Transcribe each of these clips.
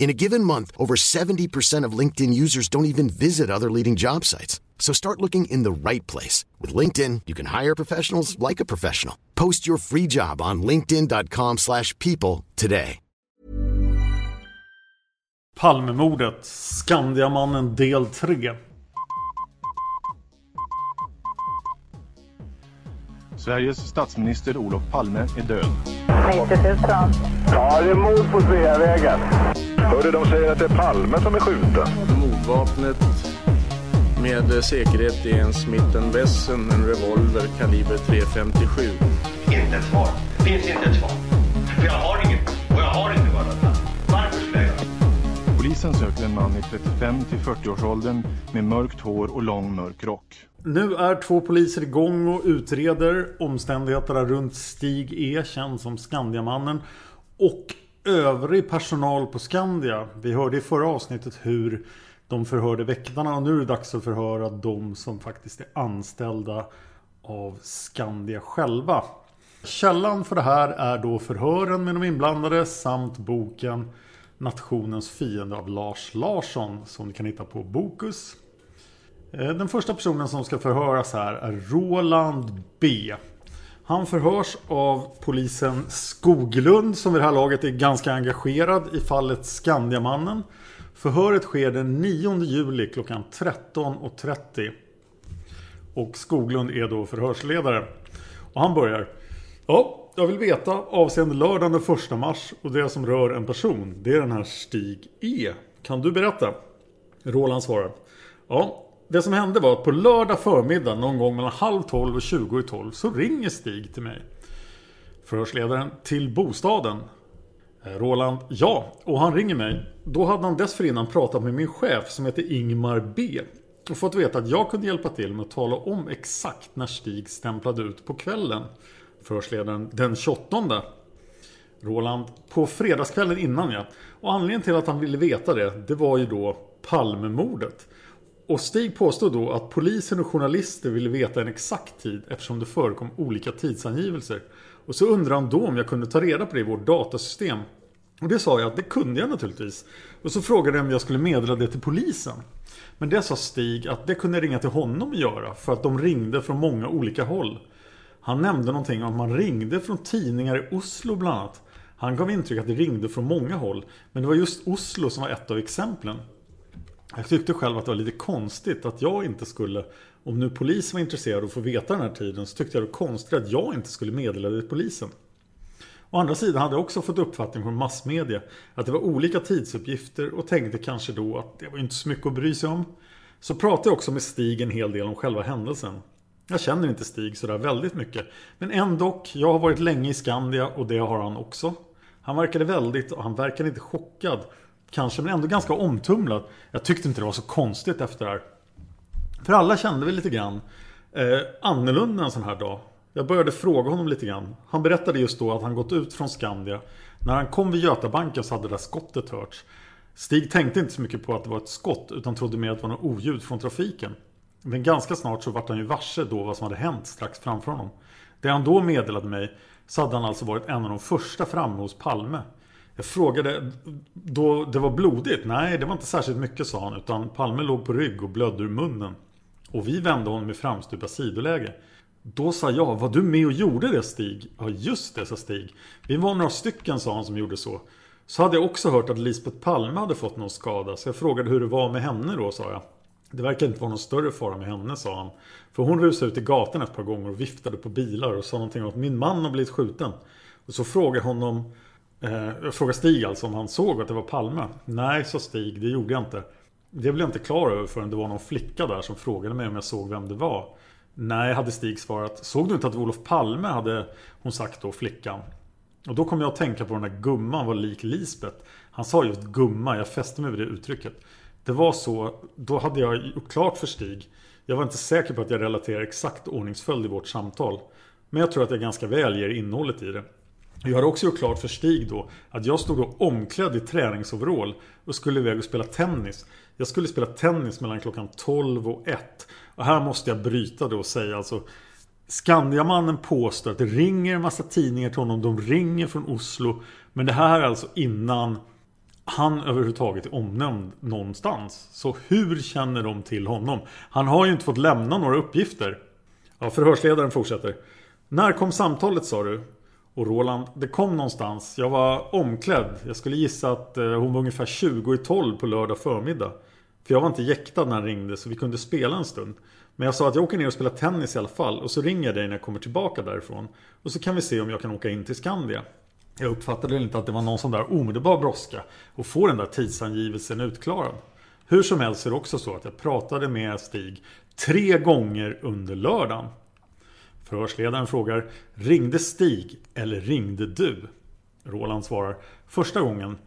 In a given month, over 70% of LinkedIn users don't even visit other leading job sites. So start looking in the right place. With LinkedIn, you can hire professionals like a professional. Post your free job on linkedin.com slash people today. Palmemordet, Skandiamannen del 3. Sveriges statsminister Olof Palme är död. 90 000. Ja, det är mord på Sveavägen. Hörde de säger att det är Palme som är skjuten. Mordvapnet med säkerhet är en Smith Wesson, en revolver kaliber .357. Inte ett svar. Finns inte ett svar. För jag har inget. Och jag har inte varit Varför skulle jag Polisen söker en man i 35 till 40-årsåldern med mörkt hår och lång mörk rock. Nu är två poliser igång och utreder omständigheterna runt Stig E, känd som Skandiamannen. Och övrig personal på Skandia. Vi hörde i förra avsnittet hur de förhörde väktarna och nu är det dags att förhöra de som faktiskt är anställda av Skandia själva. Källan för det här är då förhören med de inblandade samt boken Nationens fiende av Lars Larsson som ni kan hitta på Bokus. Eh, den första personen som ska förhöras här är Roland B. Han förhörs av polisen Skoglund som vid det här laget är ganska engagerad i fallet Skandiamannen. Förhöret sker den 9 juli klockan 13.30. Och Skoglund är då förhörsledare. Och han börjar. Ja, jag vill veta avseende lördagen den 1 mars och det som rör en person. Det är den här Stig E. Kan du berätta? Roland svarar. Ja, det som hände var att på lördag förmiddag någon gång mellan halv tolv och tjugo i tolv så ringer Stig till mig. Förhörsledaren till bostaden. Eh, Roland, ja. Och han ringer mig. Då hade han dessförinnan pratat med min chef som heter Ingmar B. Och fått veta att jag kunde hjälpa till med att tala om exakt när Stig stämplade ut på kvällen. Förhörsledaren den 28. Roland, på fredagskvällen innan ja. Och anledningen till att han ville veta det, det var ju då Palmemordet. Och Stig påstod då att polisen och journalister ville veta en exakt tid eftersom det förekom olika tidsangivelser. Och så undrade han då om jag kunde ta reda på det i vårt datasystem. Och det sa jag att det kunde jag naturligtvis. Och så frågade jag om jag skulle meddela det till polisen. Men det sa Stig att det kunde jag ringa till honom och göra för att de ringde från många olika håll. Han nämnde någonting om att man ringde från tidningar i Oslo bland annat. Han gav intryck att det ringde från många håll. Men det var just Oslo som var ett av exemplen. Jag tyckte själv att det var lite konstigt att jag inte skulle Om nu polisen var intresserad av att få veta den här tiden så tyckte jag det var konstigt att jag inte skulle meddela det till polisen. Å andra sidan hade jag också fått uppfattning från massmedia att det var olika tidsuppgifter och tänkte kanske då att det var inte så mycket att bry sig om. Så pratade jag också med Stig en hel del om själva händelsen. Jag känner inte Stig sådär väldigt mycket. Men ändå, jag har varit länge i Skandia och det har han också. Han verkade väldigt, och han verkade inte chockad. Kanske, men ändå ganska omtumlad. Jag tyckte inte det var så konstigt efter det här. För alla kände vi lite grann eh, annorlunda en sån här dag. Jag började fråga honom lite grann. Han berättade just då att han gått ut från Skandia. När han kom vid Götabanken så hade det där skottet hörts. Stig tänkte inte så mycket på att det var ett skott utan trodde mer att det var något oljud från trafiken. Men ganska snart så vart han ju varse då vad som hade hänt strax framför honom. Det han då meddelade mig så hade han alltså varit en av de första framme hos Palme. Jag frågade då det var blodigt. Nej, det var inte särskilt mycket sa han. Utan Palme låg på rygg och blödde ur munnen. Och vi vände honom i framstupa sidoläge. Då sa jag, var du med och gjorde det Stig? Ja just det, sa Stig. Vi var några stycken, sa han, som gjorde så. Så hade jag också hört att Lisbeth Palme hade fått någon skada. Så jag frågade hur det var med henne då, sa jag. Det verkar inte vara någon större fara med henne, sa han. För hon rusade ut i gatan ett par gånger och viftade på bilar och sa någonting om att min man har blivit skjuten. Och så frågade honom Eh, jag frågade Stig alltså om han såg att det var Palme. Nej, sa Stig, det gjorde jag inte. Det blev jag inte klar över förrän det var någon flicka där som frågade mig om jag såg vem det var. Nej, hade Stig svarat. Såg du inte att Olof Palme hade hon sagt då, flickan? Och då kom jag att tänka på den där gumman var lik Lisbeth. Han sa just gumma, jag fäste mig vid det uttrycket. Det var så, då hade jag gjort klart för Stig. Jag var inte säker på att jag relaterar exakt ordningsföljd i vårt samtal. Men jag tror att jag ganska väl ger innehållet i det. Jag hade också gjort klart för Stig då att jag stod då omklädd i träningsoverall och skulle iväg och spela tennis. Jag skulle spela tennis mellan klockan 12 och 1. Och här måste jag bryta då och säga alltså Skandiamannen påstår att det ringer en massa tidningar till honom. De ringer från Oslo. Men det här är alltså innan han överhuvudtaget är omnämnd någonstans. Så hur känner de till honom? Han har ju inte fått lämna några uppgifter. Ja, förhörsledaren fortsätter. När kom samtalet sa du? Och Roland, det kom någonstans. Jag var omklädd. Jag skulle gissa att eh, hon var ungefär 20 i 12 på lördag förmiddag. För jag var inte jäktad när han ringde så vi kunde spela en stund. Men jag sa att jag åker ner och spelar tennis i alla fall. Och så ringer jag dig när jag kommer tillbaka därifrån. Och så kan vi se om jag kan åka in till Skandia. Jag uppfattade inte att det var någon sån där omedelbar brådska. Och få den där tidsangivelsen utklarad. Hur som helst är det också så att jag pratade med Stig tre gånger under lördagen. Förhörsledaren frågar Ringde Stig eller ringde du? Roland svarar Första gången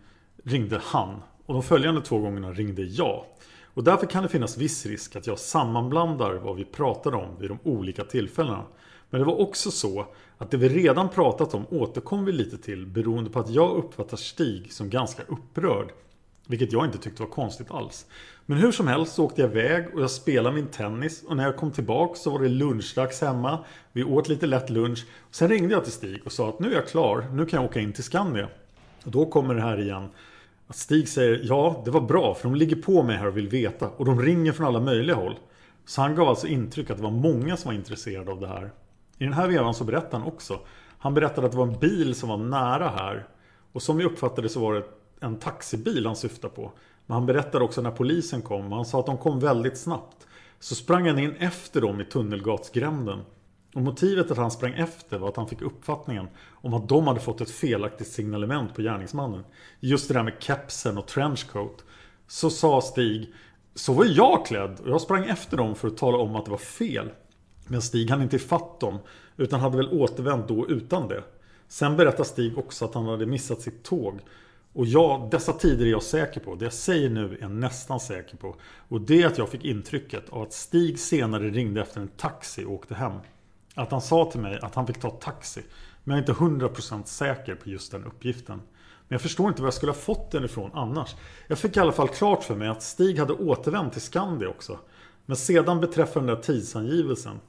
ringde han och de följande två gångerna ringde jag. Och därför kan det finnas viss risk att jag sammanblandar vad vi pratade om vid de olika tillfällena. Men det var också så att det vi redan pratat om återkom vi lite till beroende på att jag uppfattar Stig som ganska upprörd. Vilket jag inte tyckte var konstigt alls. Men hur som helst så åkte jag iväg och jag spelade min tennis. Och när jag kom tillbaka så var det lunchdags hemma. Vi åt lite lätt lunch. Sen ringde jag till Stig och sa att nu är jag klar. Nu kan jag åka in till Skandia. Och då kommer det här igen. Att Stig säger ja, det var bra för de ligger på mig här och vill veta. Och de ringer från alla möjliga håll. Så han gav alltså intryck att det var många som var intresserade av det här. I den här vevan så berättade han också. Han berättade att det var en bil som var nära här. Och som vi uppfattade så var det en taxibil han syftar på. Men han berättade också när polisen kom. Han sa att de kom väldigt snabbt. Så sprang han in efter dem i Tunnelgatsgränden. Och motivet att han sprang efter var att han fick uppfattningen om att de hade fått ett felaktigt signalement på gärningsmannen. Just det där med kepsen och trenchcoat. Så sa Stig Så var jag klädd och jag sprang efter dem för att tala om att det var fel. Men Stig hann inte ifatt dem utan hade väl återvänt då utan det. Sen berättar Stig också att han hade missat sitt tåg och ja, dessa tider är jag säker på. Det jag säger nu är jag nästan säker på. Och det är att jag fick intrycket av att Stig senare ringde efter en taxi och åkte hem. Att han sa till mig att han fick ta taxi. Men jag är inte 100% säker på just den uppgiften. Men jag förstår inte var jag skulle ha fått den ifrån annars. Jag fick i alla fall klart för mig att Stig hade återvänt till Skandia också. Men sedan beträffande den där tidsangivelsen.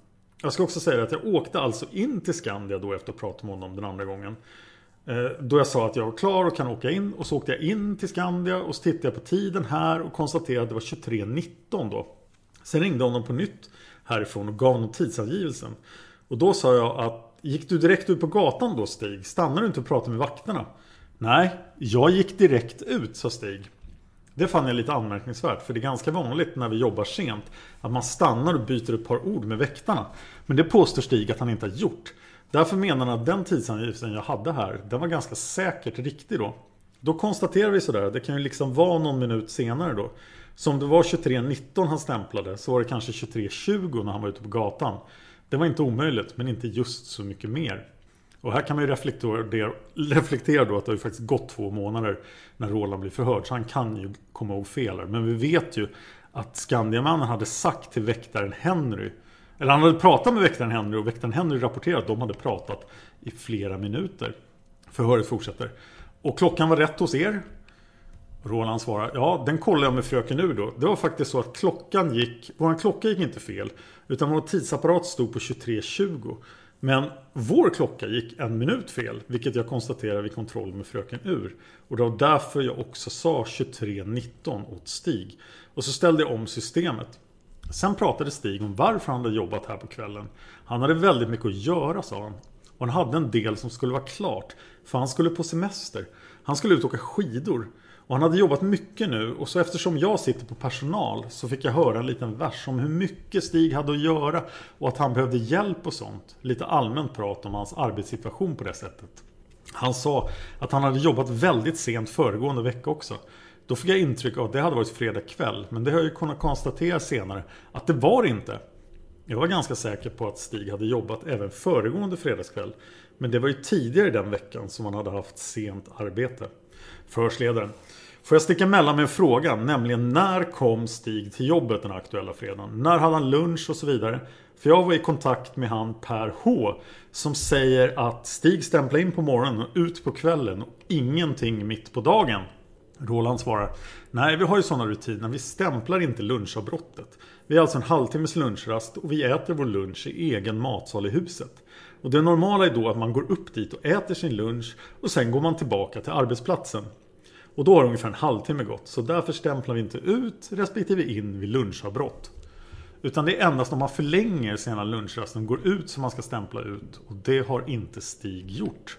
Jag ska också säga att jag åkte alltså in till Skandia då efter att ha pratat med honom den andra gången. Eh, då jag sa att jag var klar och kan åka in och så åkte jag in till Skandia och så tittade jag på tiden här och konstaterade att det var 23.19 då. Sen ringde honom på nytt härifrån och gav honom tidsangivelsen. Och då sa jag att Gick du direkt ut på gatan då Stig? Stannade du inte och pratade med vakterna? Nej, jag gick direkt ut sa Stig. Det fann jag lite anmärkningsvärt för det är ganska vanligt när vi jobbar sent att man stannar och byter ett par ord med väktarna. Men det påstår Stig att han inte har gjort. Därför menar han att den tidsangivelsen jag hade här, den var ganska säkert riktig då. Då konstaterar vi sådär, det kan ju liksom vara någon minut senare då. Så om det var 23.19 han stämplade så var det kanske 23.20 när han var ute på gatan. Det var inte omöjligt, men inte just så mycket mer. Och här kan man ju reflektera, reflektera då att det har ju faktiskt gått två månader när Roland blir förhörd. Så han kan ju komma ihåg fel Men vi vet ju att Skandiamannen hade sagt till väktaren Henry eller han hade pratat med väktaren Henry och väktaren Henry rapporterade att de hade pratat i flera minuter. Förhöret fortsätter. Och klockan var rätt hos er? Roland svarar, ja den kollade jag med fröken nu då. Det var faktiskt så att klockan gick, vår klocka gick inte fel. Utan vår tidsapparat stod på 23.20. Men vår klocka gick en minut fel, vilket jag konstaterade vid kontroll med fröken Ur. Och det var därför jag också sa 23.19 åt Stig. Och så ställde jag om systemet. Sen pratade Stig om varför han hade jobbat här på kvällen. Han hade väldigt mycket att göra sa han. Och han hade en del som skulle vara klart. För han skulle på semester. Han skulle ut och åka skidor. Och han hade jobbat mycket nu och så eftersom jag sitter på personal så fick jag höra en liten vers om hur mycket Stig hade att göra och att han behövde hjälp och sånt. Lite allmänt prat om hans arbetssituation på det sättet. Han sa att han hade jobbat väldigt sent föregående vecka också. Då fick jag intryck av att det hade varit fredag kväll men det har jag ju kunnat konstatera senare att det var det inte. Jag var ganska säker på att Stig hade jobbat även föregående fredagskväll. Men det var ju tidigare den veckan som han hade haft sent arbete. Förhörsledaren. Får jag sticka emellan med en fråga, nämligen när kom Stig till jobbet den aktuella fredagen? När hade han lunch och så vidare? För jag var i kontakt med han Per H som säger att Stig stämplade in på morgonen och ut på kvällen och ingenting mitt på dagen. Roland svarar Nej, vi har ju sådana rutiner. Vi stämplar inte lunchavbrottet. Vi har alltså en halvtimmes lunchrast och vi äter vår lunch i egen matsal i huset. Och det normala är då att man går upp dit och äter sin lunch och sen går man tillbaka till arbetsplatsen. Och då har ungefär en halvtimme gått. Så därför stämplar vi inte ut respektive in vid lunchavbrott. Utan det är endast om man förlänger sena lunchrasten och går ut som man ska stämpla ut. Och det har inte Stig gjort.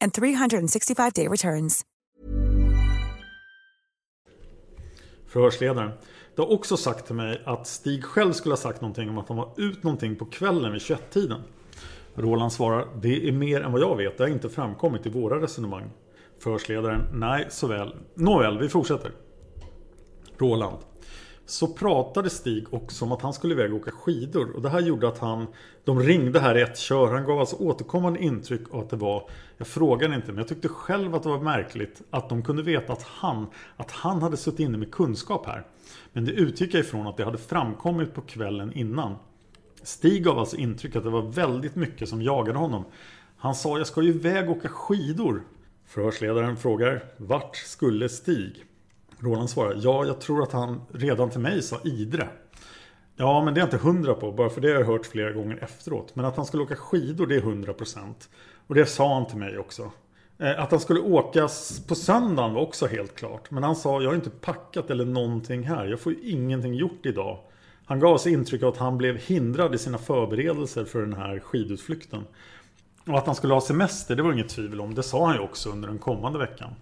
and 365 day returns. Förhörsledaren. Det har också sagt till mig att Stig själv skulle ha sagt någonting om att han var ut någonting på kvällen vid 21-tiden. Roland svarar. Det är mer än vad jag vet. Det har inte framkommit i våra resonemang. Förhörsledaren. Nej, så väl. Nåväl, vi fortsätter. Roland. Så pratade Stig också om att han skulle iväg och åka skidor. Och det här gjorde att han... De ringde här i ett kör. Han gav alltså återkommande intryck av att det var... Jag frågade inte, men jag tyckte själv att det var märkligt att de kunde veta att han... Att han hade suttit inne med kunskap här. Men det utgick jag ifrån att det hade framkommit på kvällen innan. Stig gav alltså intryck att det var väldigt mycket som jagade honom. Han sa, jag ska ju iväg och åka skidor. Förhörsledaren frågar, vart skulle Stig? Roland svarar, ja jag tror att han redan till mig sa Idre. Ja men det är jag inte hundra på, bara för det har jag hört flera gånger efteråt. Men att han skulle åka skidor det är hundra procent. Och det sa han till mig också. Eh, att han skulle åka på söndagen var också helt klart. Men han sa, jag har inte packat eller någonting här. Jag får ju ingenting gjort idag. Han gav sig intryck av att han blev hindrad i sina förberedelser för den här skidutflykten. Och att han skulle ha semester, det var inget tvivel om. Det sa han ju också under den kommande veckan.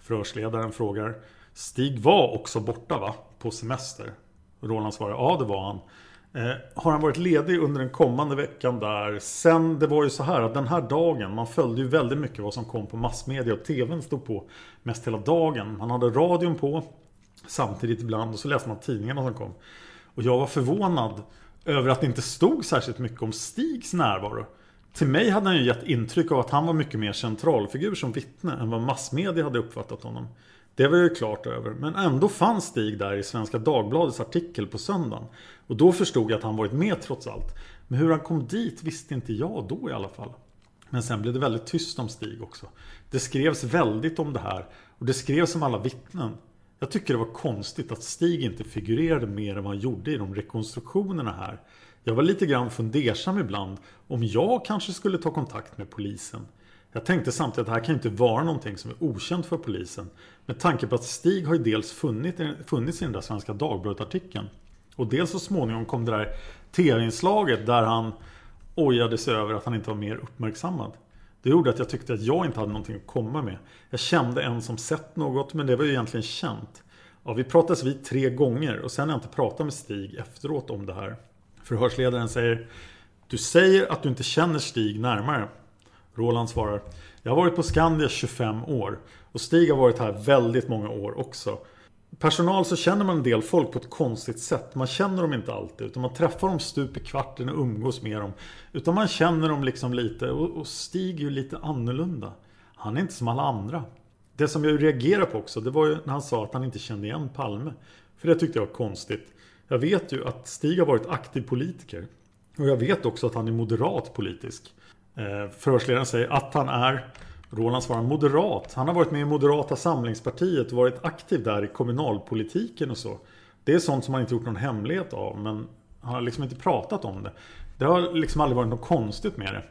Förhörsledaren frågar Stig var också borta va? På semester? Roland svarar ja det var han. Eh, har han varit ledig under den kommande veckan där? Sen, det var ju så här att den här dagen, man följde ju väldigt mycket vad som kom på massmedia och TVn stod på mest hela dagen. Man hade radion på samtidigt ibland och så läste man tidningarna som kom. Och jag var förvånad över att det inte stod särskilt mycket om Stigs närvaro. Till mig hade han ju gett intryck av att han var mycket mer centralfigur som vittne än vad massmedia hade uppfattat honom. Det var jag ju klart över. Men ändå fanns Stig där i Svenska Dagbladets artikel på söndagen. Och då förstod jag att han varit med trots allt. Men hur han kom dit visste inte jag då i alla fall. Men sen blev det väldigt tyst om Stig också. Det skrevs väldigt om det här. Och det skrevs om alla vittnen. Jag tycker det var konstigt att Stig inte figurerade mer än vad han gjorde i de rekonstruktionerna här. Jag var lite grann fundersam ibland om jag kanske skulle ta kontakt med polisen. Jag tänkte samtidigt att det här kan inte vara någonting som är okänt för polisen. Med tanke på att Stig har ju dels funnit, funnits i den där Svenska Dagbladet-artikeln. Och dels så småningom kom det där tv-inslaget där han ojade sig över att han inte var mer uppmärksammad. Det gjorde att jag tyckte att jag inte hade någonting att komma med. Jag kände en som sett något men det var ju egentligen känt. Ja, vi pratades vid tre gånger och sen har jag inte pratat med Stig efteråt om det här. Förhörsledaren säger Du säger att du inte känner Stig närmare. Roland svarar Jag har varit på Skandia 25 år och Stig har varit här väldigt många år också. Personal så känner man en del folk på ett konstigt sätt. Man känner dem inte alltid. Utan man träffar dem stup i kvarten och umgås med dem. Utan man känner dem liksom lite. Och, Stig är ju lite annorlunda. Han är inte som alla andra. Det som jag reagerade på också. Det var ju när han sa att han inte kände igen Palme. För det tyckte jag var konstigt. Jag vet ju att Stig har varit aktiv politiker. Och jag vet också att han är moderat politisk. Eh, förhörsledaren säger att han är Roland svarar moderat. Han har varit med i Moderata samlingspartiet och varit aktiv där i kommunalpolitiken och så. Det är sånt som han inte gjort någon hemlighet av men han har liksom inte pratat om det. Det har liksom aldrig varit något konstigt med det.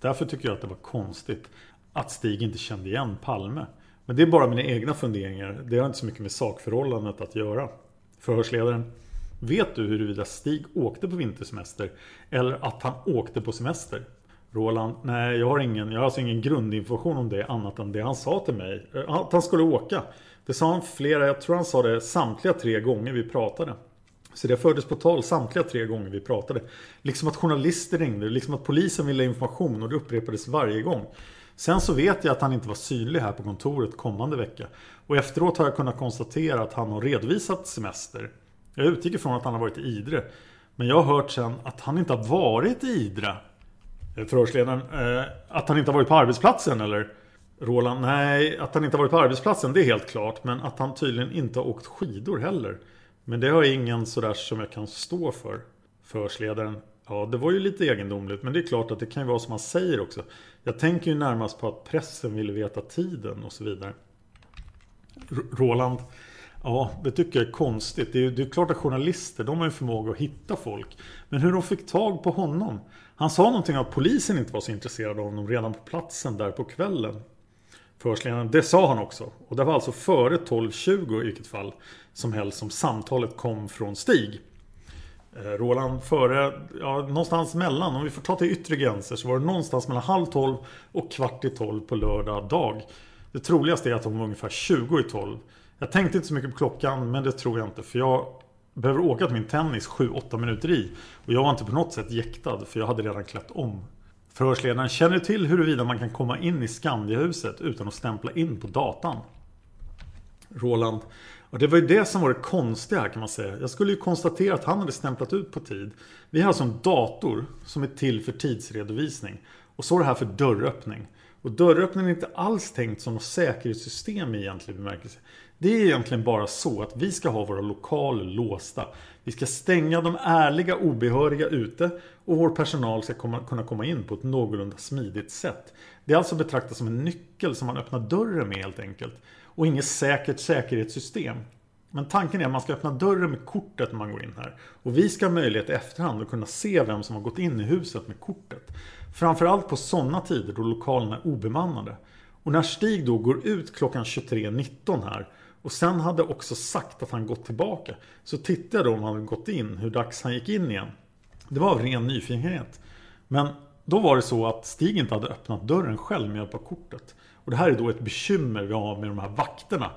Därför tycker jag att det var konstigt att Stig inte kände igen Palme. Men det är bara mina egna funderingar. Det har inte så mycket med sakförhållandet att göra. Förhörsledaren. Vet du huruvida Stig åkte på vintersemester eller att han åkte på semester? Roland, nej jag har ingen, jag har alltså ingen grundinformation om det annat än det han sa till mig. Eh, att han skulle åka. Det sa han flera, jag tror han sa det samtliga tre gånger vi pratade. Så det fördes på tal samtliga tre gånger vi pratade. Liksom att journalister ringde, liksom att polisen ville ha information och det upprepades varje gång. Sen så vet jag att han inte var synlig här på kontoret kommande vecka. Och efteråt har jag kunnat konstatera att han har redovisat semester. Jag utgick ifrån att han har varit i Idre. Men jag har hört sen att han inte har varit i Idre Eh, förhörsledaren. Eh, att han inte har varit på arbetsplatsen eller? Roland, nej, att han inte har varit på arbetsplatsen det är helt klart. Men att han tydligen inte har åkt skidor heller. Men det har ingen sådär som jag kan stå för. Förhörsledaren, ja det var ju lite egendomligt. Men det är klart att det kan ju vara som han säger också. Jag tänker ju närmast på att pressen ville veta tiden och så vidare. R Roland, Ja, det tycker jag är konstigt. Det är, det är klart att journalister, de har ju förmåga att hitta folk. Men hur de fick tag på honom? Han sa någonting om att polisen inte var så intresserad av honom redan på platsen där på kvällen. Förhörsledaren, det sa han också. Och det var alltså före 12.20 i vilket fall som helst som samtalet kom från Stig. Eh, Roland, före, ja, någonstans mellan, om vi får ta till yttre gränser, så var det någonstans mellan halv tolv och kvart i tolv på lördag dag. Det troligaste är att de var ungefär 20 i tolv. Jag tänkte inte så mycket på klockan, men det tror jag inte. För jag behöver åka till min tennis 7-8 minuter i. Och jag var inte på något sätt jäktad, för jag hade redan klätt om. Förhörsledaren känner till huruvida man kan komma in i Skandiahuset utan att stämpla in på datan. Roland. Och det var ju det som var det konstiga här kan man säga. Jag skulle ju konstatera att han hade stämplat ut på tid. Vi har alltså en dator som är till för tidsredovisning. Och så är det här för dörröppning. Och dörröppningen är inte alls tänkt som något säkerhetssystem i egentlig bemärkelse. Det är egentligen bara så att vi ska ha våra lokaler låsta. Vi ska stänga de ärliga obehöriga ute och vår personal ska komma, kunna komma in på ett någorlunda smidigt sätt. Det är alltså betraktat som en nyckel som man öppnar dörren med helt enkelt. Och inget säkert säkerhetssystem. Men tanken är att man ska öppna dörren med kortet när man går in här. Och vi ska ha möjlighet i efterhand att kunna se vem som har gått in i huset med kortet. Framförallt på sådana tider då lokalerna är obemannade. Och när Stig då går ut klockan 23.19 här och sen hade också sagt att han gått tillbaka. Så tittade jag då om han hade gått in, hur dags han gick in igen. Det var av ren nyfikenhet. Men då var det så att Stig inte hade öppnat dörren själv med hjälp av kortet. Och det här är då ett bekymmer vi har med de här vakterna.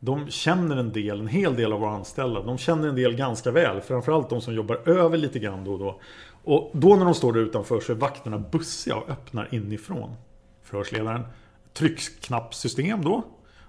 de känner en del, en hel del av våra anställda. De känner en del ganska väl. Framförallt de som jobbar över lite grann då och då. Och då när de står där utanför så är vakterna bussiga och öppnar inifrån. Förhörsledaren. tryckknappsystem då?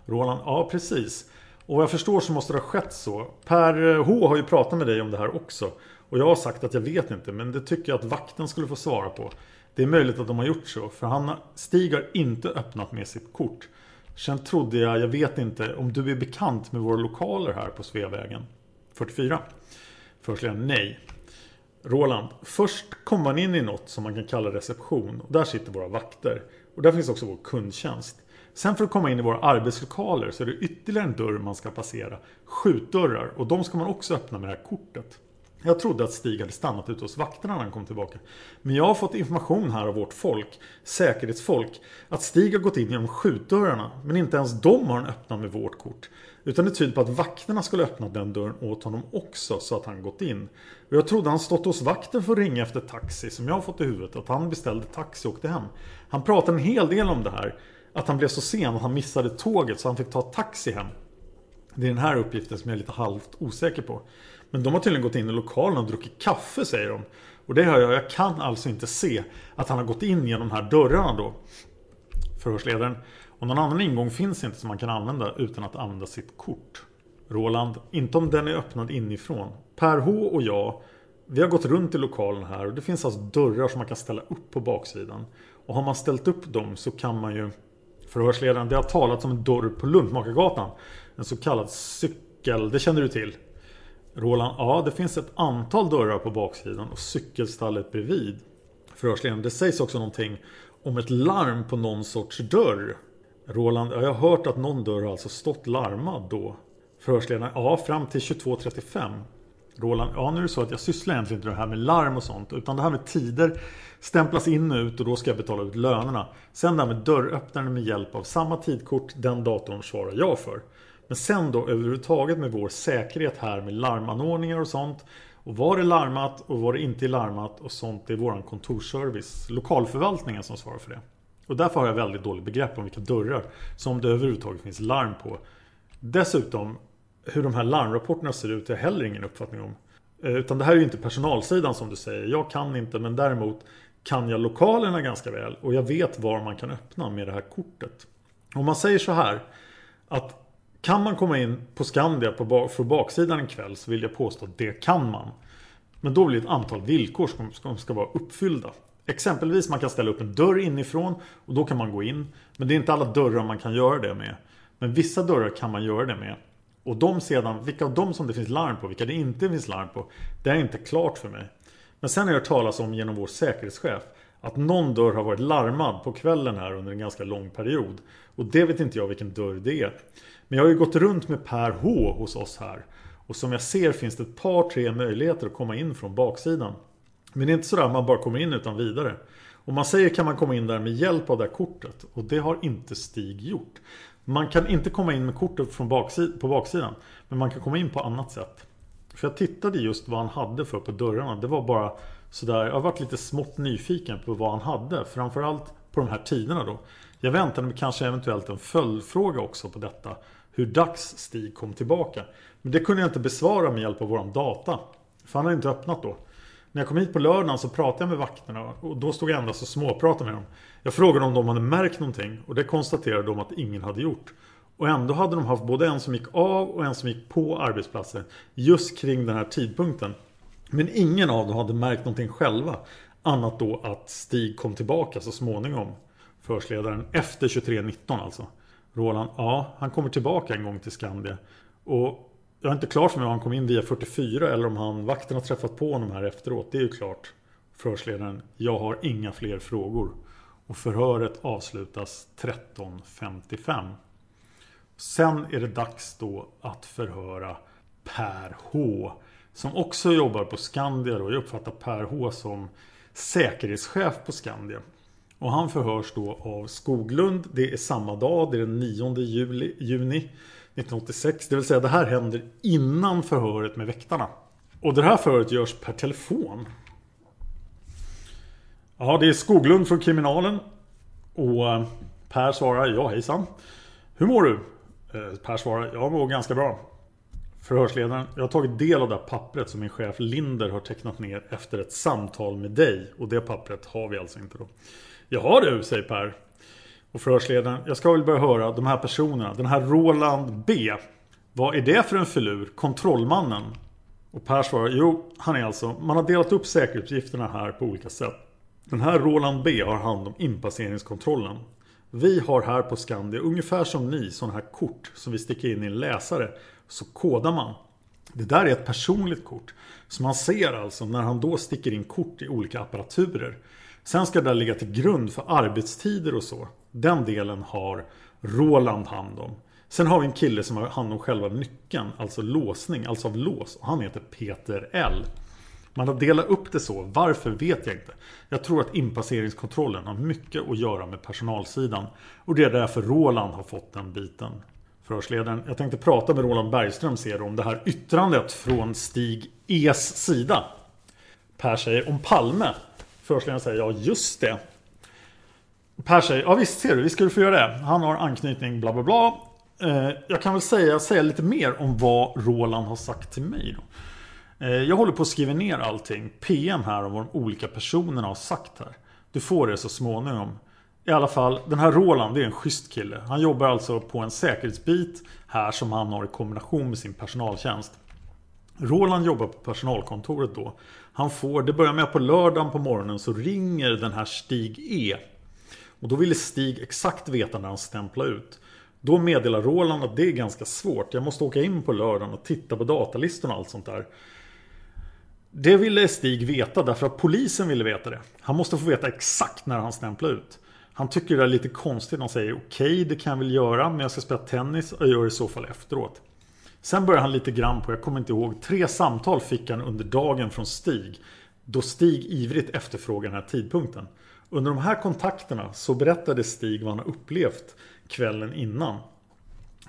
Roland, ja precis. Och vad jag förstår så måste det ha skett så. Per eh, H har ju pratat med dig om det här också. Och jag har sagt att jag vet inte, men det tycker jag att vakten skulle få svara på. Det är möjligt att de har gjort så, för han, Stig har inte öppnat med sitt kort. Sen trodde jag, jag vet inte, om du är bekant med våra lokaler här på Sveavägen 44? Förhörsledaren, nej. Roland, först kommer man in i något som man kan kalla reception. Och där sitter våra vakter. Och där finns också vår kundtjänst. Sen för att komma in i våra arbetslokaler så är det ytterligare en dörr man ska passera. Skjutdörrar och de ska man också öppna med det här kortet. Jag trodde att Stig hade stannat ute hos vakterna när han kom tillbaka. Men jag har fått information här av vårt folk, säkerhetsfolk, att Stig har gått in genom skjutdörrarna. Men inte ens de har han öppnat med vårt kort. Utan det tyder på att vakterna skulle öppna den dörren åt honom också så att han gått in. Och jag trodde han stått hos vakten för att ringa efter taxi som jag har fått i huvudet. Att han beställde taxi och åkte hem. Han pratade en hel del om det här. Att han blev så sen att han missade tåget så han fick ta taxi hem. Det är den här uppgiften som jag är lite halvt osäker på. Men de har tydligen gått in i lokalen och druckit kaffe säger de. Och det har jag, jag kan alltså inte se att han har gått in genom de här dörrarna då. Förhörsledaren. Och någon annan ingång finns inte som man kan använda utan att använda sitt kort. Roland. Inte om den är öppnad inifrån. Per H och jag. Vi har gått runt i lokalen här och det finns alltså dörrar som man kan ställa upp på baksidan. Och har man ställt upp dem så kan man ju Förhörsledaren. Det har talats om en dörr på Luntmakargatan. En så kallad cykel. Det känner du till? Roland, ja det finns ett antal dörrar på baksidan och cykelstallet bredvid. Förhörsledaren, det sägs också någonting om ett larm på någon sorts dörr. Roland, ja, jag har hört att någon dörr har alltså stått larmad då. Förhörsledaren, ja fram till 22.35. Roland, ja nu är det så att jag sysslar egentligen inte med det här med larm och sånt. Utan det här med tider stämplas in och ut och då ska jag betala ut lönerna. Sen det här med dörröppnaren med hjälp av samma tidkort, den datorn svarar jag för. Men sen då överhuvudtaget med vår säkerhet här med larmanordningar och sånt. Och var det larmat och var det inte larmat och sånt. Det är våran kontorsservice, lokalförvaltningen som svarar för det. Och därför har jag väldigt dåligt begrepp om vilka dörrar som det överhuvudtaget finns larm på. Dessutom, hur de här larmrapporterna ser ut har jag heller ingen uppfattning om. Eh, utan det här är ju inte personalsidan som du säger. Jag kan inte men däremot kan jag lokalerna ganska väl. Och jag vet var man kan öppna med det här kortet. Om man säger så här. Att kan man komma in på Skandia på från baksidan en kväll så vill jag påstå att det kan man. Men då blir det ett antal villkor som ska vara uppfyllda. Exempelvis man kan ställa upp en dörr inifrån och då kan man gå in. Men det är inte alla dörrar man kan göra det med. Men vissa dörrar kan man göra det med. Och de sedan, vilka av dem som det finns larm på, vilka det inte finns larm på. Det är inte klart för mig. Men sen har jag hört talas om genom vår säkerhetschef att någon dörr har varit larmad på kvällen här under en ganska lång period. Och det vet inte jag vilken dörr det är. Men jag har ju gått runt med Per H hos oss här. Och som jag ser finns det ett par tre möjligheter att komma in från baksidan. Men det är inte sådär att man bara kommer in utan vidare. Om man säger kan man komma in där med hjälp av det här kortet. Och det har inte Stig gjort. Man kan inte komma in med kortet från baksid på baksidan. Men man kan komma in på annat sätt. För jag tittade just vad han hade för på dörrarna. Det var bara sådär. Jag har varit lite smått nyfiken på vad han hade. Framförallt på de här tiderna då. Jag väntade mig kanske eventuellt en följdfråga också på detta. Hur dags Stig kom tillbaka. Men det kunde jag inte besvara med hjälp av våran data. För han hade inte öppnat då. När jag kom hit på lördagen så pratade jag med vakterna och då stod jag endast och småpratade med dem. Jag frågade om de hade märkt någonting och det konstaterade de att ingen hade gjort. Och ändå hade de haft både en som gick av och en som gick på arbetsplatsen just kring den här tidpunkten. Men ingen av dem hade märkt någonting själva. Annat då att Stig kom tillbaka så småningom. Försledaren efter 23.19 alltså. Roland, ja han kommer tillbaka en gång till Skandia. Och jag är inte klar för mig om han kom in via 44 eller om han vakten har träffat på honom här efteråt. Det är ju klart. Förhörsledaren, jag har inga fler frågor. Och förhöret avslutas 13.55. Sen är det dags då att förhöra Per H. Som också jobbar på Skandia och jag uppfattar Per H som säkerhetschef på Skandia. Och han förhörs då av Skoglund. Det är samma dag, det är den 9 juli, juni 1986. Det vill säga det här händer innan förhöret med väktarna. Och det här förhöret görs per telefon. Ja, det är Skoglund från kriminalen. Och eh, Per svarar, ja hejsan. Hur mår du? Eh, per svarar, jag mår ganska bra. Förhörsledaren, jag har tagit del av det här pappret som min chef Linder har tecknat ner efter ett samtal med dig. Och det pappret har vi alltså inte då. Jaha du, säger Per. Och förhörsledaren, jag ska väl börja höra de här personerna. Den här Roland B. Vad är det för en filur? Kontrollmannen? Och Per svarar, jo, han är alltså, man har delat upp säkerhetsuppgifterna här på olika sätt. Den här Roland B har hand om inpasseringskontrollen. Vi har här på Skandia, ungefär som ni, sådana här kort som vi sticker in i en läsare. Så kodar man. Det där är ett personligt kort. Så man ser alltså när han då sticker in kort i olika apparaturer. Sen ska det där ligga till grund för arbetstider och så. Den delen har Roland hand om. Sen har vi en kille som har hand om själva nyckeln, alltså låsning, alltså av lås. Och han heter Peter L. Man har delat upp det så. Varför vet jag inte. Jag tror att inpasseringskontrollen har mycket att göra med personalsidan. Och det är därför Roland har fått den biten. Förhörsledaren. Jag tänkte prata med Roland Bergström ser om det här yttrandet från Stig E's sida. Per säger om Palme. Förhörsledaren säger ja just det. Per säger ja visst ser du, vi skulle få göra det. Han har anknytning bla bla bla. Eh, jag kan väl säga, säga lite mer om vad Roland har sagt till mig. Då. Eh, jag håller på att skriva ner allting. PM här om vad de olika personerna har sagt här. Du får det så småningom. I alla fall, den här Roland det är en schysst kille. Han jobbar alltså på en säkerhetsbit här som han har i kombination med sin personaltjänst. Roland jobbar på personalkontoret då. Han får, det börjar med att på lördagen på morgonen så ringer den här Stig E. Och då ville Stig exakt veta när han stämplade ut. Då meddelar Roland att det är ganska svårt. Jag måste åka in på lördagen och titta på datalistorna och allt sånt där. Det ville Stig veta därför att polisen ville veta det. Han måste få veta exakt när han stämplar ut. Han tycker det är lite konstigt. Han säger okej, okay, det kan jag väl göra, men jag ska spela tennis och gör det i så fall efteråt. Sen börjar han lite grann på, jag kommer inte ihåg, tre samtal fick han under dagen från Stig. Då Stig ivrigt efterfrågar den här tidpunkten. Under de här kontakterna så berättade Stig vad han har upplevt kvällen innan.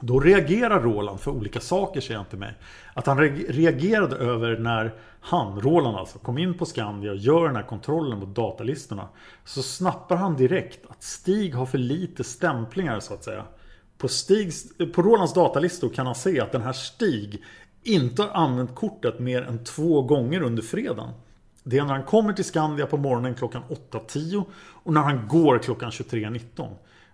Då reagerar Roland för olika saker säger han till mig. Att han reagerade över när han, Roland alltså, kom in på Skandia och gör den här kontrollen mot datalistorna. Så snappar han direkt att Stig har för lite stämplingar så att säga. På, Stigs, på Rolands datalistor kan han se att den här Stig inte har använt kortet mer än två gånger under fredagen. Det är när han kommer till Skandia på morgonen klockan 8.10 och när han går klockan 23.19.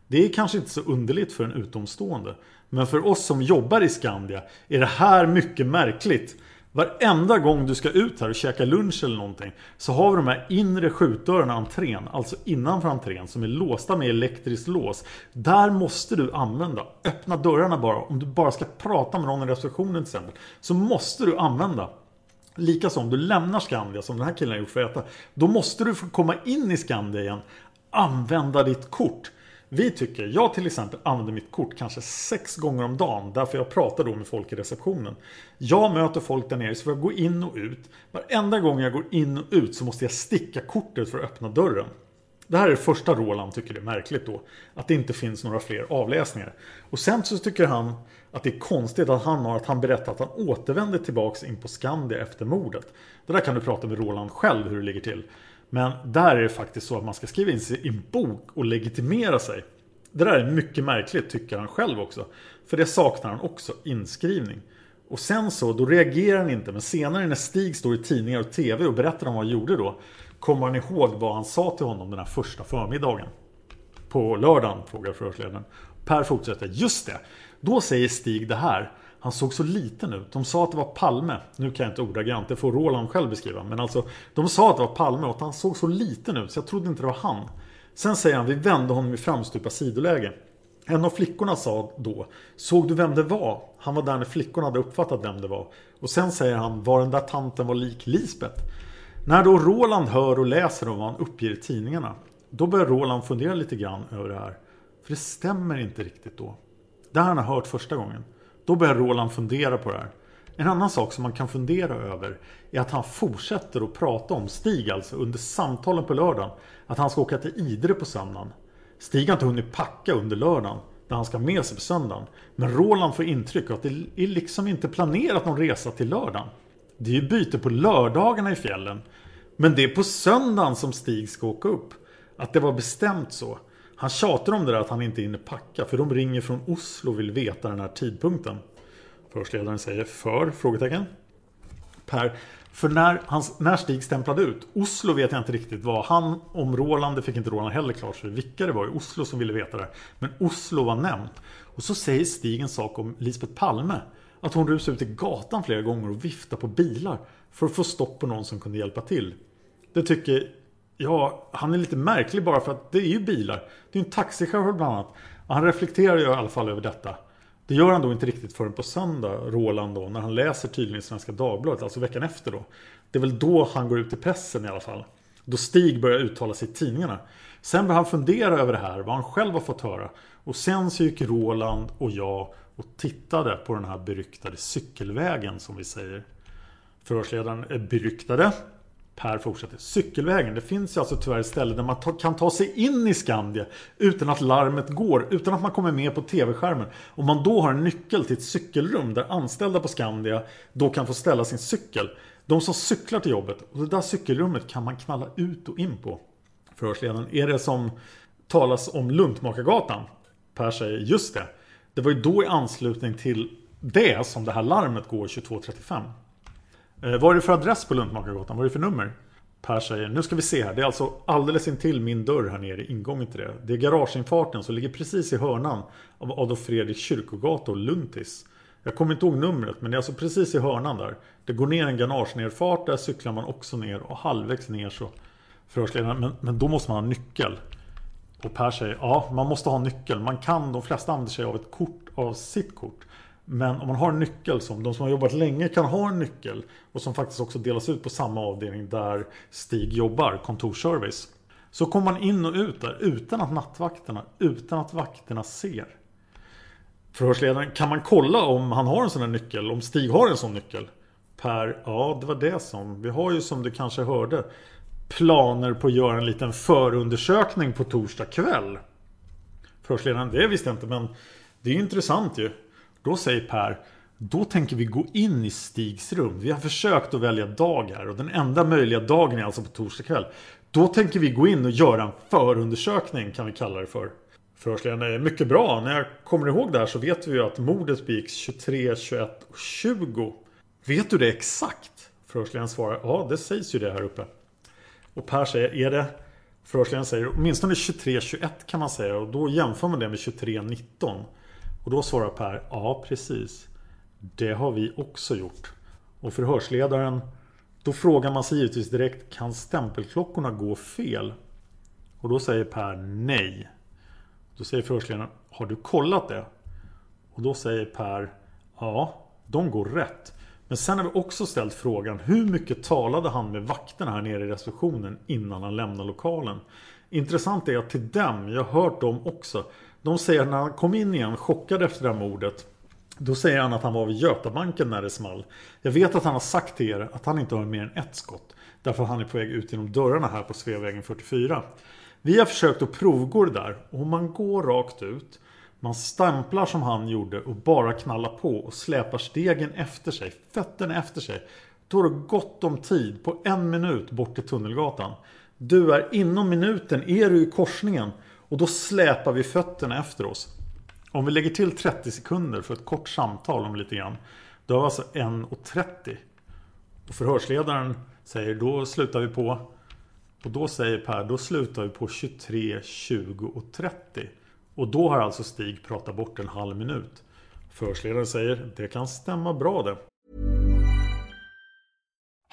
Det är kanske inte så underligt för en utomstående. Men för oss som jobbar i Skandia är det här mycket märkligt. Varenda gång du ska ut här och käka lunch eller någonting så har vi de här inre skjutdörrarna entrén, alltså innanför entrén som är låsta med elektriskt lås. Där måste du använda, öppna dörrarna bara. Om du bara ska prata med någon i receptionen till exempel så måste du använda Likaså om du lämnar Skandia som den här killen har gjort för att äta. Då måste du få komma in i Skandia igen. Använda ditt kort. Vi tycker, jag till exempel använder mitt kort kanske sex gånger om dagen. Därför jag pratar då med folk i receptionen. Jag möter folk där nere så får jag gå in och ut. Varenda gång jag går in och ut så måste jag sticka kortet för att öppna dörren. Det här är det första Roland tycker det är märkligt då. Att det inte finns några fler avläsningar. Och sen så tycker han att det är konstigt att han har att han berättar att han återvänder tillbaks in på Skandia efter mordet. Det där kan du prata med Roland själv hur det ligger till. Men där är det faktiskt så att man ska skriva in sig i en bok och legitimera sig. Det där är mycket märkligt tycker han själv också. För det saknar han också, inskrivning. Och sen så, då reagerar han inte. Men senare när Stig står i tidningar och tv och berättar om vad han gjorde då. Kommer han ihåg vad han sa till honom den här första förmiddagen? På lördagen, frågar förhörsledaren. Per fortsätter, just det. Då säger Stig det här. Han såg så liten ut. De sa att det var Palme. Nu kan jag inte ordagrant, det får Roland själv beskriva. Men alltså, de sa att det var Palme och att han såg så liten ut så jag trodde inte det var han. Sen säger han, vi vände honom i framstupa sidoläge. En av flickorna sa då, såg du vem det var? Han var där när flickorna hade uppfattat vem det var. Och sen säger han, var den där tanten var lik Lisbeth? När då Roland hör och läser om vad han uppger i tidningarna. Då börjar Roland fundera lite grann över det här. För det stämmer inte riktigt då. Det här han har hört första gången. Då börjar Roland fundera på det här. En annan sak som man kan fundera över är att han fortsätter att prata om Stig alltså under samtalen på lördagen. Att han ska åka till Idre på söndagen. Stig har inte hunnit packa under lördagen när han ska med sig på söndagen. Men Roland får intryck av att det är liksom inte planerat någon resa till lördagen. Det är ju byte på lördagarna i fjällen. Men det är på söndagen som Stig ska åka upp. Att det var bestämt så. Han tjatar om det där att han inte hinner packa för de ringer från Oslo och vill veta den här tidpunkten. Förhörsledaren säger för? Frågetecken. Per, för när, hans, när Stig stämplade ut, Oslo vet jag inte riktigt vad han, om Roland, det fick inte Roland heller klart för vilka det var i Oslo som ville veta det. Men Oslo var nämnt. Och så säger Stig en sak om Lisbeth Palme. Att hon rusade ut i gatan flera gånger och viftade på bilar för att få stopp på någon som kunde hjälpa till. Det tycker Ja, han är lite märklig bara för att det är ju bilar. Det är en taxichaufför bland annat. Han reflekterar ju i alla fall över detta. Det gör han då inte riktigt förrän på söndag, Roland då, när han läser tydligen i Svenska Dagbladet, alltså veckan efter då. Det är väl då han går ut i pressen i alla fall. Då Stig börjar uttala sig i tidningarna. Sen börjar han fundera över det här, vad han själv har fått höra. Och sen så gick Roland och jag och tittade på den här beryktade cykelvägen som vi säger. Förhörsledaren är beryktade. Per fortsätter. Cykelvägen. Det finns ju alltså tyvärr ställen där man ta, kan ta sig in i Skandia utan att larmet går, utan att man kommer med på tv-skärmen. Om man då har en nyckel till ett cykelrum där anställda på Skandia då kan få ställa sin cykel. De som cyklar till jobbet. Och det där cykelrummet kan man knalla ut och in på. Förhörsledaren. Är det som talas om Luntmakargatan? Per säger just det. Det var ju då i anslutning till det som det här larmet går 22.35. Eh, vad är det för adress på Luntmakargatan? Vad är det för nummer? Per säger, nu ska vi se här. Det är alltså alldeles intill min dörr här nere, ingången till det. Det är garageinfarten som ligger precis i hörnan av Adolf Fredriks kyrkogata och Luntis. Jag kommer inte ihåg numret, men det är alltså precis i hörnan där. Det går ner en garagenedfart, där cyklar man också ner och halvvägs ner så förhörsledaren, men, men då måste man ha nyckel. Och Per säger, ja man måste ha nyckel. Man kan, de flesta använder sig av ett kort, av sitt kort. Men om man har en nyckel som de som har jobbat länge kan ha en nyckel och som faktiskt också delas ut på samma avdelning där Stig jobbar, kontorsservice. Så kommer man in och ut där utan att nattvakterna, utan att vakterna ser. Förhörsledaren, kan man kolla om han har en sån här nyckel? Om Stig har en sån nyckel? Per, ja det var det som. Vi har ju som du kanske hörde planer på att göra en liten förundersökning på torsdag kväll. Förhörsledaren, det visste jag inte men det är intressant ju. Då säger Per Då tänker vi gå in i Stigs rum. Vi har försökt att välja dag här och den enda möjliga dagen är alltså på torsdag kväll. Då tänker vi gå in och göra en förundersökning kan vi kalla det för. Förhörsledaren är mycket bra. När jag kommer ihåg det här så vet vi ju att mordet begicks 23, 21 och 20. Vet du det exakt? Förhörsledaren svarar ja det sägs ju det här uppe. Och Per säger är det Förhörsledaren säger åtminstone 23, 21 kan man säga och då jämför man det med 23, 19. Och då svarar Per, ja precis. Det har vi också gjort. Och förhörsledaren, då frågar man sig givetvis direkt, kan stämpelklockorna gå fel? Och då säger Per nej. Då säger förhörsledaren, har du kollat det? Och då säger Per, ja, de går rätt. Men sen har vi också ställt frågan, hur mycket talade han med vakterna här nere i receptionen innan han lämnade lokalen? Intressant är att till dem, jag har hört dem också, de säger när han kom in igen chockad efter det här mordet Då säger han att han var vid Götabanken när det small. Jag vet att han har sagt till er att han inte har mer än ett skott Därför att han är på väg ut genom dörrarna här på Sveavägen 44 Vi har försökt att provgå det där och om man går rakt ut. Man stämplar som han gjorde och bara knallar på och släpar stegen efter sig Fötterna efter sig. Då har du gott om tid på en minut bort till Tunnelgatan. Du är inom minuten är du i korsningen? Och då släpar vi fötterna efter oss. Om vi lägger till 30 sekunder för ett kort samtal om lite grann. Då har vi alltså 1.30. Och förhörsledaren säger då slutar vi på. Och då säger Per då slutar vi på 23, 20 och 30. Och då har alltså Stig pratat bort en halv minut. Förhörsledaren säger det kan stämma bra det.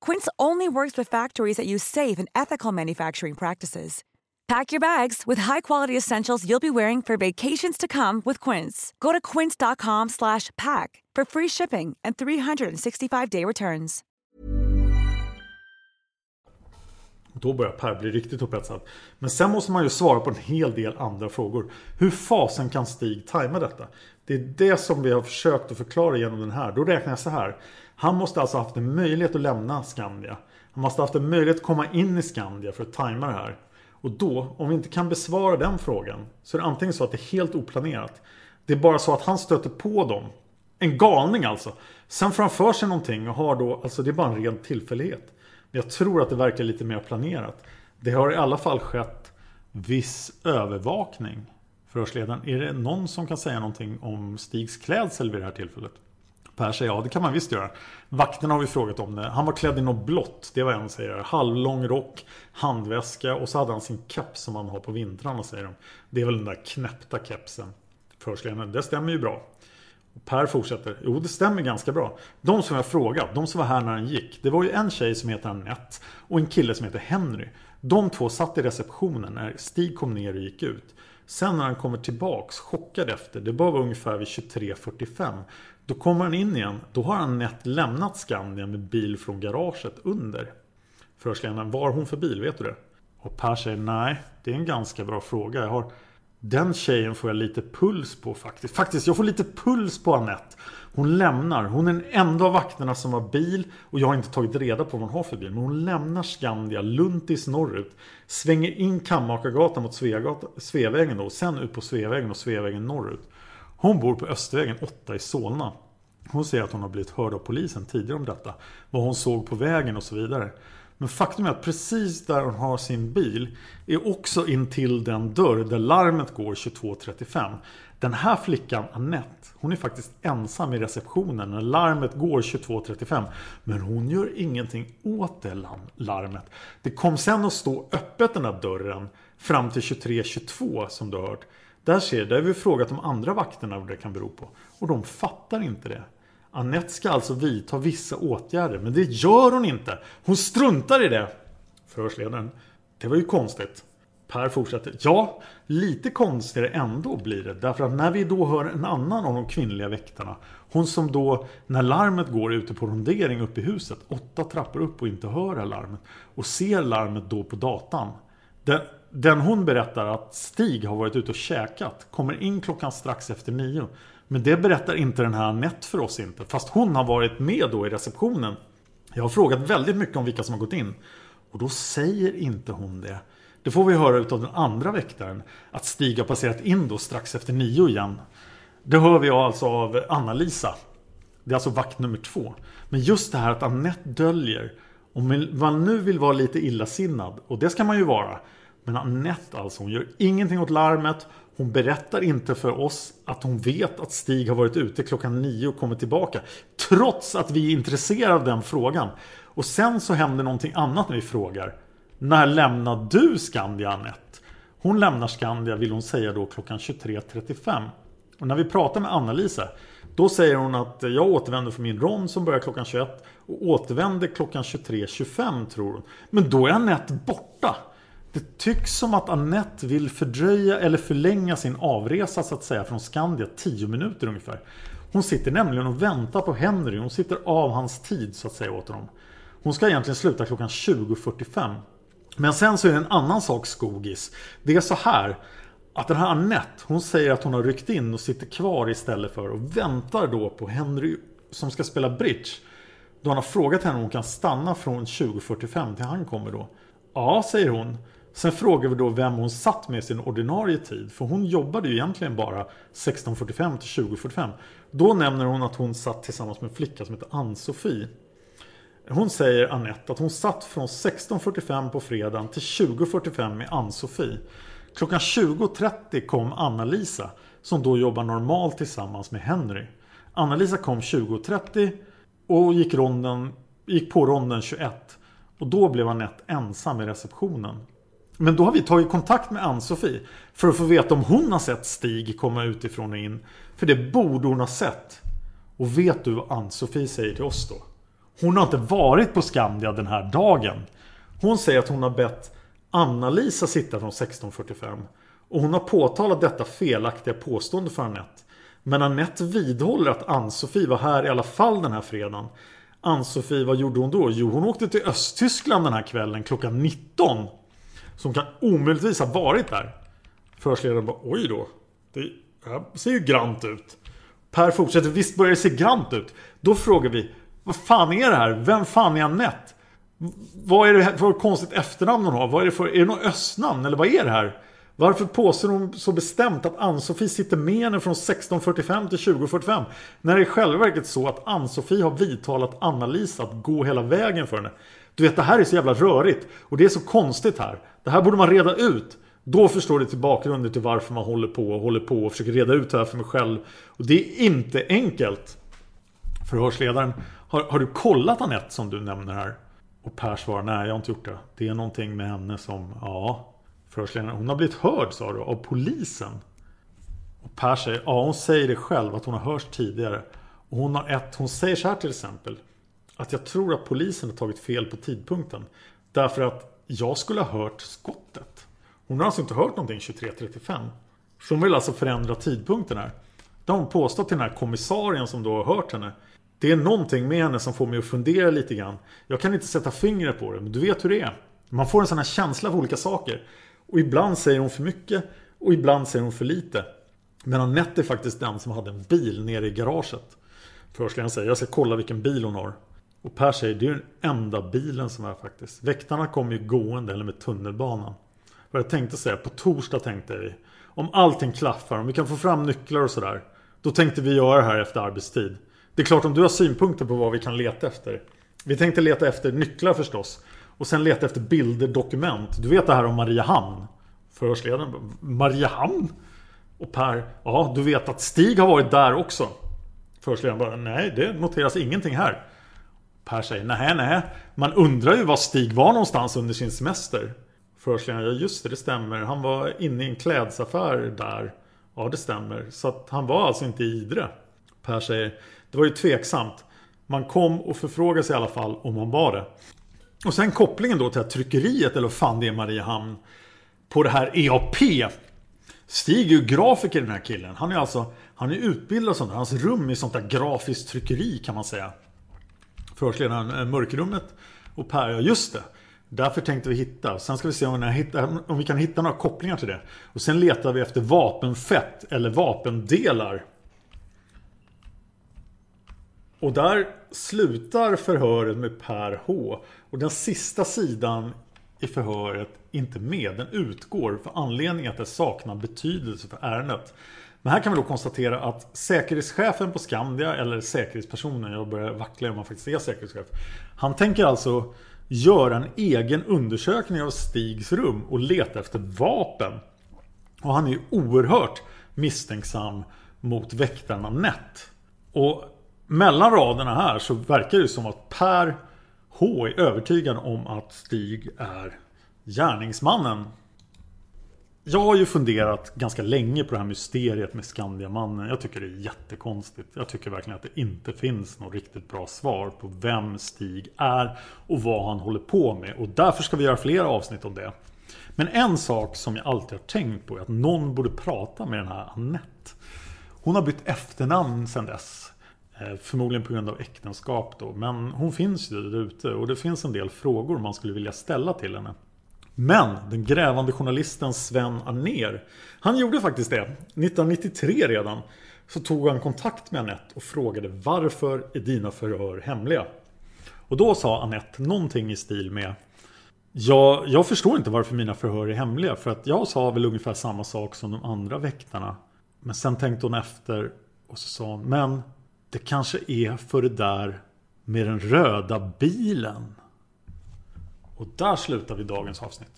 Quince only works with factories that use safe and ethical manufacturing practices. Pack your bags with high-quality essentials you'll be wearing for vacations to come with Quince. Go to quince.com/pack for free shipping and 365-day returns. Då börjar Per bli riktigt upphetsad. Men sen måste man ju svara på en hel del andra frågor. Hur fasen kan Stig tajma detta? Det är det som vi har försökt att förklara genom den här. Då räknar jag så här. Han måste alltså haft en möjlighet att lämna Skandia. Han måste haft en möjlighet att komma in i Skandia för att tajma det här. Och då, om vi inte kan besvara den frågan, så är det antingen så att det är helt oplanerat. Det är bara så att han stöter på dem. En galning alltså. Sen får han för sig någonting och har då, alltså det är bara en ren tillfällighet. Men jag tror att det verkar lite mer planerat. Det har i alla fall skett viss övervakning. Förhörsledaren, är det någon som kan säga någonting om Stigs klädsel vid det här tillfället? Per säger ja, det kan man visst göra. Vakterna har vi frågat om det. Han var klädd i något blått, det var en säger. Halvlång rock, handväska och så hade han sin keps som han har på vintrarna säger de. Det är väl den där knäppta kepsen. Förhörsledaren, det stämmer ju bra. Och per fortsätter, jo det stämmer ganska bra. De som jag frågat, de som var här när han gick. Det var ju en tjej som heter Annette och en kille som heter Henry. De två satt i receptionen när Stig kom ner och gick ut. Sen när han kommer tillbaks chockad efter, det var ungefär vid 23.45. Då kommer han in igen. Då har Anette lämnat Skandia med bil från garaget under. Förhörsledaren, vad har hon för bil? Vet du det? Och Per säger nej, det är en ganska bra fråga. Jag har den tjejen får jag lite puls på faktiskt. Faktiskt, jag får lite puls på Annette. Hon lämnar. Hon är den enda av vakterna som har bil. Och jag har inte tagit reda på vad hon har för bil. Men hon lämnar Skandia, Luntis norrut. Svänger in Kammakargatan mot Sveavägen då. Och sen ut på Sveavägen och Sveavägen norrut. Hon bor på Östervägen 8 i Solna. Hon säger att hon har blivit hörd av polisen tidigare om detta. Vad hon såg på vägen och så vidare. Men faktum är att precis där hon har sin bil är också intill den dörr där larmet går 22.35. Den här flickan, Annette, hon är faktiskt ensam i receptionen när larmet går 22.35. Men hon gör ingenting åt det larmet. Det kom sen att stå öppet den här dörren fram till 23.22 som du har hört. Där ser där har vi frågat de andra vakterna vad det kan bero på. Och de fattar inte det. Annette ska alltså vidta vissa åtgärder, men det gör hon inte. Hon struntar i det. Förhörsledaren. Det var ju konstigt. Per fortsätter. Ja, lite konstigare ändå blir det. Därför att när vi då hör en annan av de kvinnliga väktarna. Hon som då, när larmet går ute på rondering uppe i huset. Åtta trappor upp och inte hör larmet. Och ser larmet då på datan. Den, den hon berättar att Stig har varit ute och käkat. Kommer in klockan strax efter nio. Men det berättar inte den här Anette för oss inte. Fast hon har varit med då i receptionen. Jag har frågat väldigt mycket om vilka som har gått in. Och då säger inte hon det. Det får vi höra utav den andra väktaren. Att Stig har passerat in då strax efter nio igen. Det hör vi alltså av Anna-Lisa. Det är alltså vakt nummer två. Men just det här att Annette döljer. Om man nu vill vara lite illasinnad. Och det ska man ju vara. Men Annette alltså, hon gör ingenting åt larmet. Hon berättar inte för oss att hon vet att Stig har varit ute klockan nio och kommit tillbaka. Trots att vi är intresserade av den frågan. Och sen så händer någonting annat när vi frågar. När lämnar du Skandia Anette? Hon lämnar Skandia vill hon säga då klockan 23.35. Och när vi pratar med Anna-Lisa då säger hon att jag återvänder från min rond som börjar klockan 21 och återvänder klockan 23.25 tror hon. Men då är Anette borta. Det tycks som att Annette vill fördröja eller förlänga sin avresa så att säga från Skandia 10 minuter ungefär. Hon sitter nämligen och väntar på Henry. Hon sitter av hans tid så att säga åt honom. Hon ska egentligen sluta klockan 20.45. Men sen så är det en annan sak skogis. Det är så här att den här Annette, hon säger att hon har ryckt in och sitter kvar istället för och väntar då på Henry som ska spela bridge. Då han har frågat henne om hon kan stanna från 20.45 till han kommer då. Ja, säger hon. Sen frågar vi då vem hon satt med sin ordinarie tid. För hon jobbade ju egentligen bara 16.45 till 20.45. Då nämner hon att hon satt tillsammans med en flicka som heter Ann-Sofie. Hon säger Annette att hon satt från 16.45 på fredagen till 20.45 med Ann-Sofie. Klockan 20.30 kom Anna-Lisa som då jobbar normalt tillsammans med Henry. Anna-Lisa kom 20.30 och gick, ronden, gick på ronden 21. Och då blev Annette ensam i receptionen. Men då har vi tagit kontakt med Ann-Sofie för att få veta om hon har sett Stig komma utifrån och in. För det borde hon ha sett. Och vet du vad Ann-Sofie säger till oss då? Hon har inte varit på Skandia den här dagen. Hon säger att hon har bett Anna-Lisa sitta från 16.45. Och hon har påtalat detta felaktiga påstående för Annette. Men Annette vidhåller att Ann-Sofie var här i alla fall den här fredagen. Ann-Sofie, vad gjorde hon då? Jo, hon åkte till Östtyskland den här kvällen klockan 19. Som kan omöjligtvis ha varit där. Förhörsledaren bara, oj då. Det här ser ju grant ut. Per fortsätter, visst börjar det se grant ut. Då frågar vi, vad fan är det här? Vem fan är Anette? Vad är det för konstigt efternamn hon har? Vad är det för, är det något östnamn? Eller vad är det här? Varför påstår hon så bestämt att Ann-Sofie sitter med henne från 16.45 till 20.45? När det är i själva verket så att Ann-Sofie har vidtalat Anna-Lisa att gå hela vägen för henne. Du vet, det här är så jävla rörigt. Och det är så konstigt här. Det här borde man reda ut. Då förstår du till bakgrunden till varför man håller på och håller på och försöker reda ut det här för mig själv. Och det är inte enkelt. Förhörsledaren, har, har du kollat Anette som du nämner här? Och Per svarar, nej jag har inte gjort det. Det är någonting med henne som, ja. Förhörsledaren, hon har blivit hörd sa du, av polisen. Och Per säger, ja hon säger det själv att hon har hörts tidigare. Och hon har ett, hon säger så här till exempel. Att jag tror att polisen har tagit fel på tidpunkten. Därför att jag skulle ha hört skottet. Hon har alltså inte hört någonting 23.35. Så hon vill alltså förändra tidpunkten här. Det har hon påstått till den här kommissarien som då har hört henne. Det är någonting med henne som får mig att fundera lite grann. Jag kan inte sätta fingret på det, men du vet hur det är. Man får en sån här känsla för olika saker. Och ibland säger hon för mycket och ibland säger hon för lite. Men Anette är faktiskt den som hade en bil nere i garaget. Förhörsledaren säger jag ska kolla vilken bil hon har. Och Per säger det är den enda bilen som är faktiskt. Väktarna kommer ju gående eller med tunnelbanan. Vad jag tänkte säga, på torsdag tänkte vi. Om allting klaffar, om vi kan få fram nycklar och sådär. Då tänkte vi göra det här efter arbetstid. Det är klart om du har synpunkter på vad vi kan leta efter. Vi tänkte leta efter nycklar förstås. Och sen leta efter bilder, dokument. Du vet det här om Mariehamn. Förhörsledaren Mariehamn? Och Per, ja du vet att Stig har varit där också. Förhörsledaren bara, nej det noteras ingenting här. Per säger, nej nej. Man undrar ju var Stig var någonstans under sin semester. Förhörsledaren, ja just det, det stämmer. Han var inne i en klädsaffär där. Ja det stämmer. Så att han var alltså inte i Idre. Per säger, det var ju tveksamt. Man kom och förfrågade sig i alla fall om han var det. Och sen kopplingen då till att tryckeriet, eller vad fan det är Mariehamn, på det här EAP. Stig är ju grafiker den här killen. Han är alltså han är utbildad sånt. Hans rum är sånt där grafiskt tryckeri kan man säga. Förhörsledaren Mörkrummet och Per, ja just det. Därför tänkte vi hitta. Sen ska vi se om vi, hitta, om vi kan hitta några kopplingar till det. Och sen letar vi efter vapenfett eller vapendelar. Och där slutar förhöret med Per H. Och den sista sidan i förhöret inte med. Den utgår för anledningen att det saknar betydelse för ärendet. Men här kan vi då konstatera att säkerhetschefen på Skandia, eller säkerhetspersonen, jag börjar vackla om man faktiskt är säkerhetschef. Han tänker alltså göra en egen undersökning av Stigs rum och leta efter vapen. Och han är ju oerhört misstänksam mot väktarna Nett. Och mellan raderna här så verkar det som att Per H är övertygad om att Stig är gärningsmannen. Jag har ju funderat ganska länge på det här mysteriet med Skandiamannen. Jag tycker det är jättekonstigt. Jag tycker verkligen att det inte finns något riktigt bra svar på vem Stig är och vad han håller på med. Och därför ska vi göra fler avsnitt om det. Men en sak som jag alltid har tänkt på är att någon borde prata med den här Annette. Hon har bytt efternamn sedan dess. Eh, förmodligen på grund av äktenskap då. Men hon finns ju där ute och det finns en del frågor man skulle vilja ställa till henne. Men den grävande journalisten Sven Arner Han gjorde faktiskt det. 1993 redan så tog han kontakt med Anette och frågade varför är dina förhör hemliga? Och då sa Anette någonting i stil med Ja, jag förstår inte varför mina förhör är hemliga. För att jag sa väl ungefär samma sak som de andra väktarna. Men sen tänkte hon efter och så sa hon, men det kanske är för det där med den röda bilen. Och där slutar vi dagens avsnitt.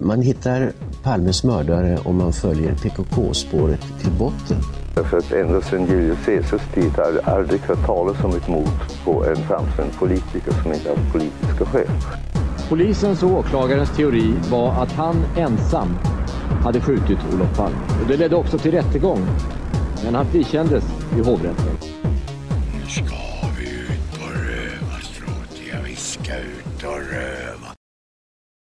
Man hittar Palmes mördare om man följer PKK-spåret till botten. Därför att ända sedan Julius Caesars tid har det aldrig hört talas om ett mord på en framstående politiker som inte haft politiska skäl. Polisens och åklagarens teori var att han ensam hade skjutit Olof Palme. Och det ledde också till rättegång. Men han frikändes i hovrätten.